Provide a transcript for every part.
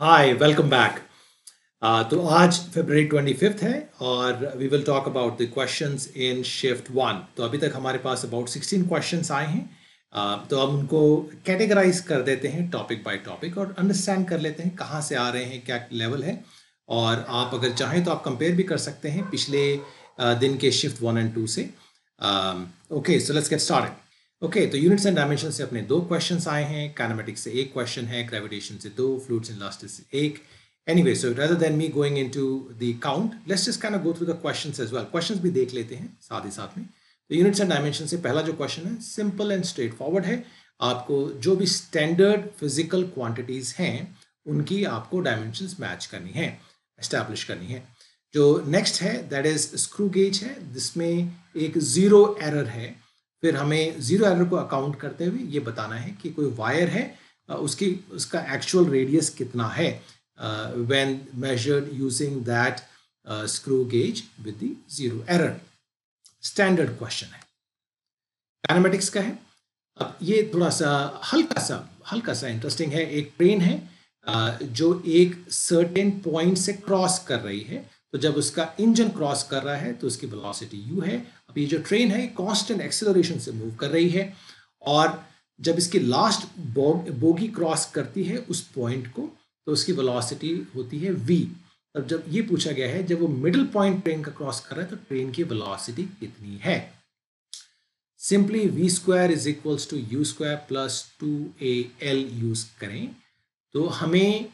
Hi welcome back तो आज फरवरी twenty fifth है और we will talk about the questions in shift one तो अभी तक हमारे पास अबाउट सिक्सटीन क्वेश्चंस आए हैं। Uh, तो हम उनको कैटेगराइज कर देते हैं टॉपिक बाय टॉपिक और अंडरस्टैंड कर लेते हैं कहाँ से आ रहे हैं क्या लेवल है। और आप अगर चाहें तो आप कंपेयर भी कर सकते हैं पिछले uh, दिन के शिफ्ट वन एंड टू से। Okay so let's get started okay तो यूनिट्स एंड डायमेंशन से अपने दो क्वेश्चंस आए हैं। काइनेमेटिक्स से एक क्वेश्चन है ग्रेविटेशन से दो फ्लूइड्स एंड इलास्टिक से एक। Anyway so rather than me going into the count let's just kind of go through the questions as well questions भी देख लेते हैं, साथ ही साथ में। तो यूनिट्स एंड डायमेंशन से पहला जो क्वेश्चन है सिंपल एंड स्ट्रेट फॉरवर्ड है। आपको जो भी स्टैंडर्ड फ़िज़िकल क्वांटिटीज हैं, उनकी आपको डायमेंशन मैच करनी है एस्टैब्लिश करनी है। जो नेक्स्ट है दैट इज़ स्क्रू गेज है, जिसमें एक ज़ीरो एरर है। फिर हमें ज़ीरो एरर को अकाउंट करते हुए ये बताना है कि कोई वायर है उसकी, उसका एक्चुअल रेडियस कितना है when measured using that screw gauge with the zero error standard question है। काइनेमेटिक्स का है। अब ये थोड़ा सा हल्का सा हल्का सा इंटरेस्टिंग है। एक ट्रेन है जो एक सर्टेन पॉइंट से क्रॉस कर रही है। तो जब उसका इंजन क्रॉस कर रहा है तो उसकी वेलोसिटी यू है। अब ये जो ट्रेन है कांस्टेंट एक्सेलरेशन से मूव कर रही है और जब इसकी लास्ट बोगी क्रॉस करती है, उस पॉइंट को तो उसकी वेलोसिटी होती है वी अब जब ये पूछा गया है, जब वो मिडिल पॉइंट ट्रेन का क्रॉस कर रहा है तो ट्रेन की वेलोसिटी कितनी है? Simply v square is equals to u square plus two a l use करें। तो हमें,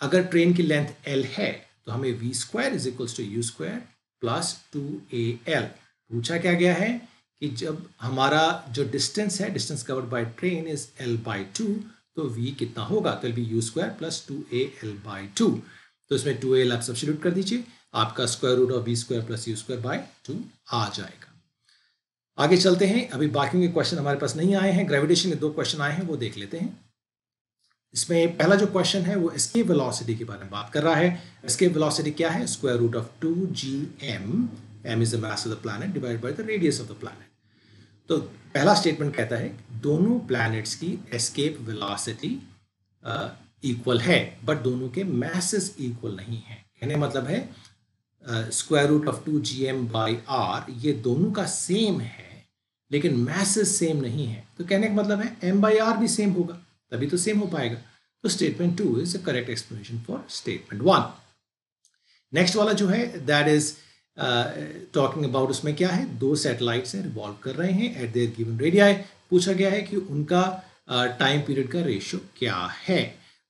अगर ट्रेन की लेंथ एल है तो हमें v square is equals to u square plus two a l पूछा क्या गया है कि जब हमारा जो डिस्टेंस है distance covered by train is l by two तो वी कितना होगा? तो v u square plus two a l by two तो इसमें टू एल आप सब्सिट्यूट कर दीजिए, आपका square root of v square plus u square by two आ जाएगा। आगे चलते हैं, अभी बाकी के क्वेश्चन हमारे पास नहीं आए हैं ग्रेविटेशन के दो क्वेश्चन आए हैं, वो देख लेते हैं। इसमें पहला जो क्वेश्चन है, वो एस्केप वेलोसिटी के बारे में बात कर रहा है। एस्केप वेलोसिटी क्या है? Square root of two G M M is the mass of the planet divide by the radius of the planet तो पहला स्टेटमेंट कहता है दोनों प्लैनेट्स की एस्केप वेलोसिटी इक्वल है बट दोनों के मैसेस इक्वल नहीं है। कहने मतलब है square root of two G M by R ये दोनों का सेम है, लेकिन मैसेस सेम नहीं है। तो कहने का मतलब है एम बाई आर भी सेम होगा। तभी तो सेम हो पाएगा। तो statement two is a correct explanation for statement one next वाला जो है दैट इज़ टॉकिंग अबाउट उसमें क्या है? दो सैटेलाइट्स हैं रिवॉल्व कर रहे हैं एट देयर गिवन रेडियाई पूछा गया है कि उनका टाइम uh, पीरियड का रेशियो क्या है?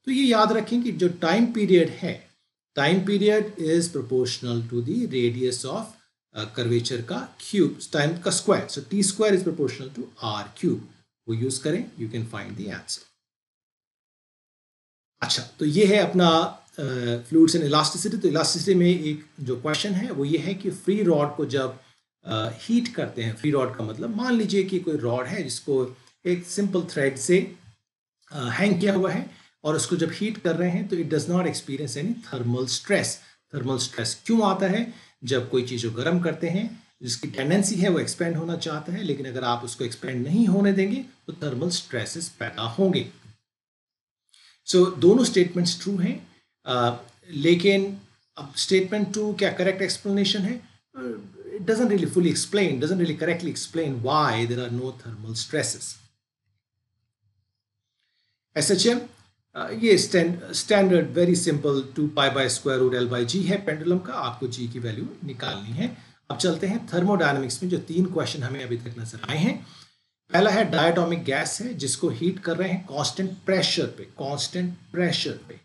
तो ये याद रखें कि जो टाइम पीरियड है time period is proportional to the radius of curvature का क्यूब टाइम का square so T square is proportional to R cube वो यूज़ करें you can find the answer अच्छा तो ये है अपना फ्लूड्स एंड इलास्टिसिटी तो इलास्टिसिटी में एक जो क्वेश्चन है वो ये है कि फ्री रॉड को जब हीट uh, करते हैं फ्री रॉड का मतलब मान लीजिए कि कोई रॉड है जिसको एक सिंपल थ्रेड से हैंग uh, किया हुआ है और उसको जब हीट कर रहे हैं तो it does not experience any thermal stress thermal stress क्यों आता है? जब कोई चीज़ को गर्म करते हैं जिसकी टेंडेंसी है वो एक्सपेंड होना चाहता है लेकिन अगर आप उसको एक्सपेंड नहीं होने देंगे तो थर्मल स्ट्रेसेस पैदा होंगे। सो so, दोनों स्टेटमेंट्स ट्रू हैं। uh, लेकिन अब स्टेटमेंट टू क्या करेक्ट एक्सप्लेनेशन है? It doesn't really fully explain doesn't really correctly explain why there are no thermal stresses S H M ये standard very simple two pi by square root l by g है pendulum का। आपको जी की value निकालनी है। अब चलते हैं थर्मोडायनेमिक्स में जो तीन क्वेश्चन हमें अभी तक नज़र आए हैं। पहला है डायटोमिक गैस है, जिसको हीट कर रहे हैं कांस्टेंट प्रेशर पे कांस्टेंट प्रेशर पे।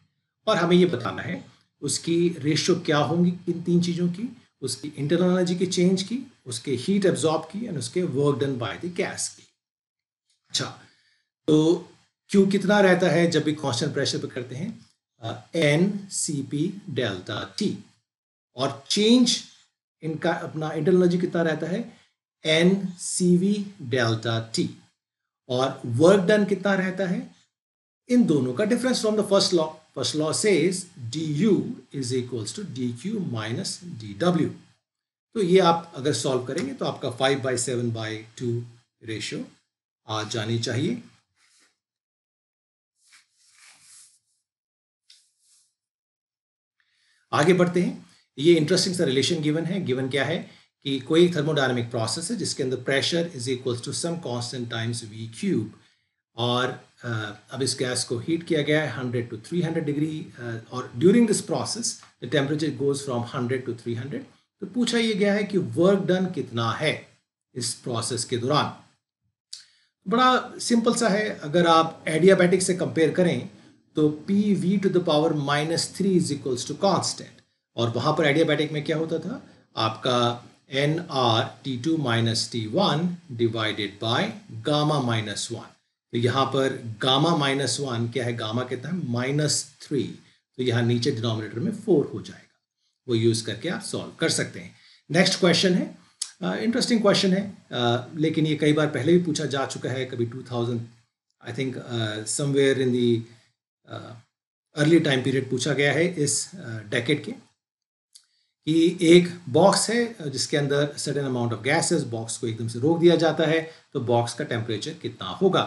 और हमें ये बताना है, उसकी रेशियो क्या होंगी इन तीन चीज़ों की? उसकी इंटरनल एनर्जी की चेंज की, उसके हीट एब्जॉर्ब की एंड उसके work done by the gas की। अच्छा तो क्यू कितना रहता है जब भी कांस्टेंट प्रेशर पे करते हैं? N C p delta T और चेंज इनका अपना इंटरनल एनर्जी कितना रहता है? N C v delta T. और वर्क डन कितना रहता है? इन दोनों का difference from the first law first law says d U is equals to d Q minus d W तो ये आप अगर सॉल्व करेंगे तो आपका five by seven by two ratio आ जानी चाहिए। आगे बढ़ते हैं। ये इंटरेस्टिंग सा रिलेशन गिवन है। गिवन क्या है? कि कोई थर्मोडायनामिक प्रोसेस है जिसके अंदर pressure is equals to some constant times v cube और अब इस गैस को हीट किया गया है 100 टू 300 डिग्री और during this process the temperature goes from 100 to 300 तो पूछा ये गया है कि वर्क डन कितना है इस प्रोसेस के दौरान। बड़ा सिंपल सा है, अगर आप एडियाबैटिक से कंपेयर करें तो P V to the power minus three is equals to constant और वहाँ पर एडियाबैटिक में क्या होता था? आपका n R T two minus T one divided by gamma minus one तो यहाँ पर गामा माइनस वन क्या है? गामा कितना है? माइनस थ्री तो यहाँ नीचे डिनोमिनेटर में फोर हो जाएगा। वो यूज़ करके आप सॉल्व कर सकते हैं। नेक्स्ट क्वेश्चन है। इंटरेस्टिंग uh, क्वेश्चन है। uh, लेकिन ये कई बार पहले भी पूछा जा चुका है कभी 2000 I think somewhere in the early time period पूछा गया है इस डेकेड uh, के। कि एक बॉक्स है, जिसके अंदर sudden amount of gases box को एकदम से रोक दिया जाता है तो बॉक्स का टेम्परेचर कितना होगा?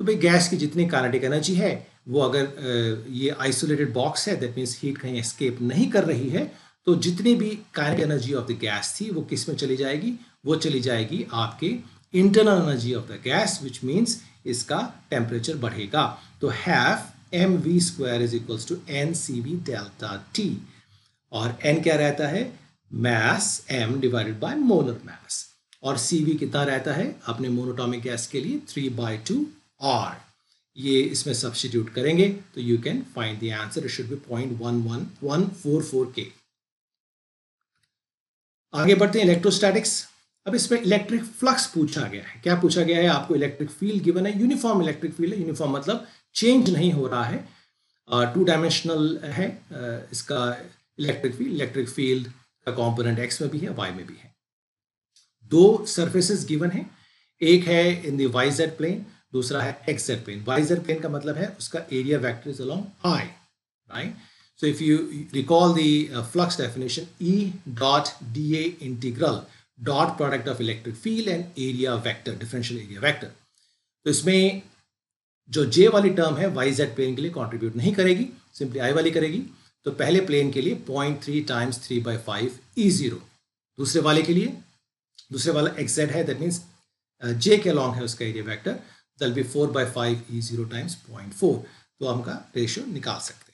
तो भाई गैस की जितनी काइनेटिक एनर्जी है, वो अगर ये आइसोलेटेड बॉक्स है दैट मीन्स हीट कहीं एस्केप नहीं कर रही है तो जितनी भी kinetic energy of the gas थी, वो किसमें चली जाएगी? वो चली जाएगी आपके internal energy of the gas which means इसका टेम्परेचर बढ़ेगा। तो half M v square is equals to n C v delta T और एन क्या रहता है? Mass M divided by molar mass और सी वी कितना रहता है? अपने मोनोटॉमिक गैस के लिए थ्री बाई टू आर ये इसमें सब्सटीट्यूट करेंगे तो you can find the answer it should be point one one one four four के आगे बढ़ते हैं इलेक्ट्रोस्टैटिक्स अब इसमें इलेक्ट्रिक फ्लक्स पूछा गया है। क्या पूछा गया है? आपको इलेक्ट्रिक फ़ील्ड गिवन है। यूनिफॉर्म इलेक्ट्रिक फ़ील्ड है। यूनिफॉर्म मतलब चेंज नहीं हो रहा है। टू डायमेंशनल है। uh, इसका इलेक्ट्रिक फ़ील्ड इलेक्ट्रिक फ़ील्ड का कॉम्पोनेंट एक्स में भी है वाई में भी है। दो सरफेसेस गिवन है। एक है in the y z plane दूसरा है x z plane y z plane का मतलब है उसका area vector is along i right So if you recall the uh, flux definition, E dot dA integral dot product of electric field and area vector, differential area vector. तो इसमें जो J वाली term है Y Z plane के लिए contribute नहीं करेगी simply I वाली करेगी। तो पहले प्लेन के लिए point three times three by five E zero दूसरे वाले के लिए? दूसरे वाला एक्स जेड है that means j k along है उसका एरिया वेक्टर दल be four by five E zero times point four तो हम का रेशियो निकाल सकते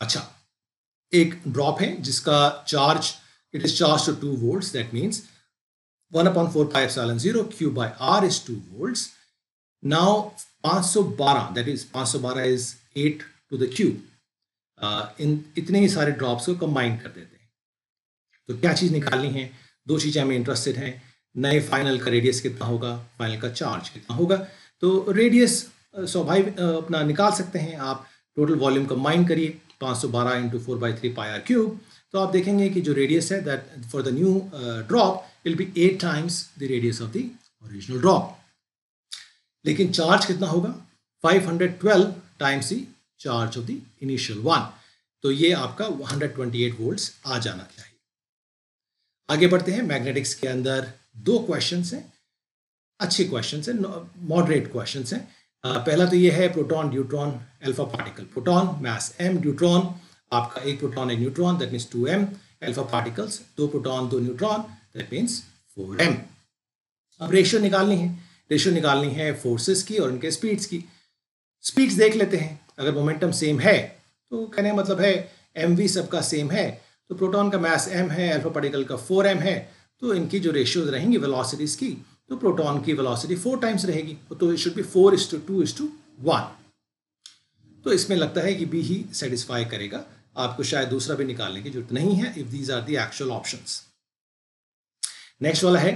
अच्छा एक ड्रॉप है जिसका charge it is charge to two volt that means one upon four five seven zero Q by R is two volt now पाँच सौ बारह दैट इज़ पाँच सौ बारह is eight to the cube in, इतने ही सारे ड्रॉप्स को कंबाइन कर देते हैं। तो क्या चीज़ निकालनी है? दो चीज़ें हमें इंटरेस्टेड हैं। नए फाइनल का रेडियस कितना होगा? फाइनल का चार्ज कितना होगा? तो रेडियस स्वाभाविक अपना निकाल सकते हैं आप। टोटल वॉल्यूम कंबाइन करिए। पाँच सौ बारह into four by three R cube तो आप देखेंगे कि जो रेडियस है that for the new drop will be eight times the radius of the original drop लेकिन चार्ज कितना होगा? 512 times the charge of the initial one तो ये आपका 128 वोल्ट्स आ जाना चाहिए आगे बढ़ते हैं मैग्नेटिक्स के अंदर। दो क्वेश्चंस हैं। अच्छे क्वेश्चंस हैं मॉडरेट क्वेश्चंस हैं। पहला तो ये है proton neutron alpha particle proton mass M neutron आपका एक प्रोटॉन एक neutron that means two M alpha particles दो प्रोटॉन दो neutron that means four M अब रेशियो निकालनी है। रेशियो निकालनी है फोर्सेस की और उनके स्पीड्स की। स्पीड्स देख लेते हैं। अगर मोमेंटम सेम है तो कहने का मतलब है एम वी सबका सेम है। तो प्रोटॉन का मैस एम है अल्फ़ा पार्टिकल का फोर एम है तो इनकी जो रेशियोज रहेंगी वेलोसिटीज की तो प्रोटॉन की वेलोसिटी फोर टाइम्स रहेगी। तो it should be four is to two two is to one इसमें लगता है कि बी ही सेटिस्फाई करेगा। आपको शायद दूसरा भी निकालने की ज़रूरत नहीं है if these are the actual options next वाला है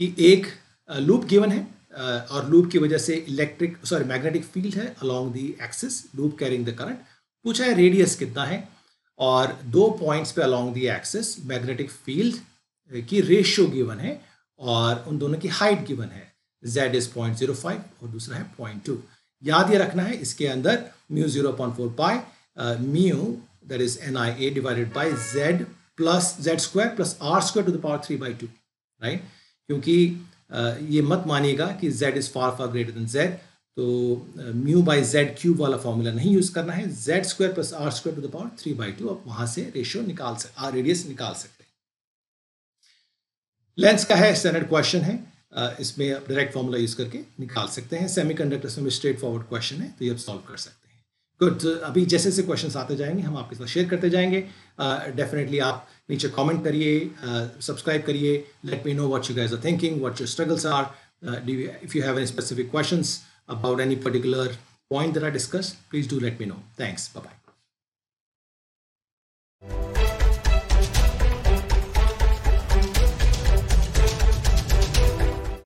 कि एक लूप गिवन है और लूप की वजह से इलेक्ट्रिक सॉरी मैग्नेटिक फ़ील्ड है along the axis loop carrying the current पूछा है रेडियस कितना है, और दो पॉइंट्स पे along the axis magnetic field की रेशियो गिवन है, और उन दोनों की हाइट गिवन है। Z is point zero five और दूसरा है पॉइंट टू याद ये रखना है, इसके अंदर mu zero point four pi mu that is N I A divided by z plus z square plus R square to the power three by two right क्योंकि ये मत मानिएगा कि z is far far greater than z. तो mu by Z cube वाला formula नहीं use करना है। Z square plus R square to the power three by two आप वहाँ से रेशियो निकाल सकते रेडियस निकाल सकते हैं। लेंस का है स्टैंडर्ड क्वेश्चन है। इसमें आप डायरेक्ट फॉर्मूला यूज़ करके निकाल सकते हैं। सेमी कंडक्टर्स में स्ट्रेट फॉरवर्ड क्वेश्चन है तो ये आप सॉल्व कर सकते हैं। गुड तो अभी जैसे जैसे क्वेश्चन आते जाएँगे हम आपके साथ शेयर करते जाएँगे। डेफिनेटली uh, आप नीचे कमेंट करिए सब्सक्राइब uh, करिए let me know what you guys are thinking what your struggles are if you have any specific questions about any particular point that I discussed, please do let me know. Thanks. Bye bye.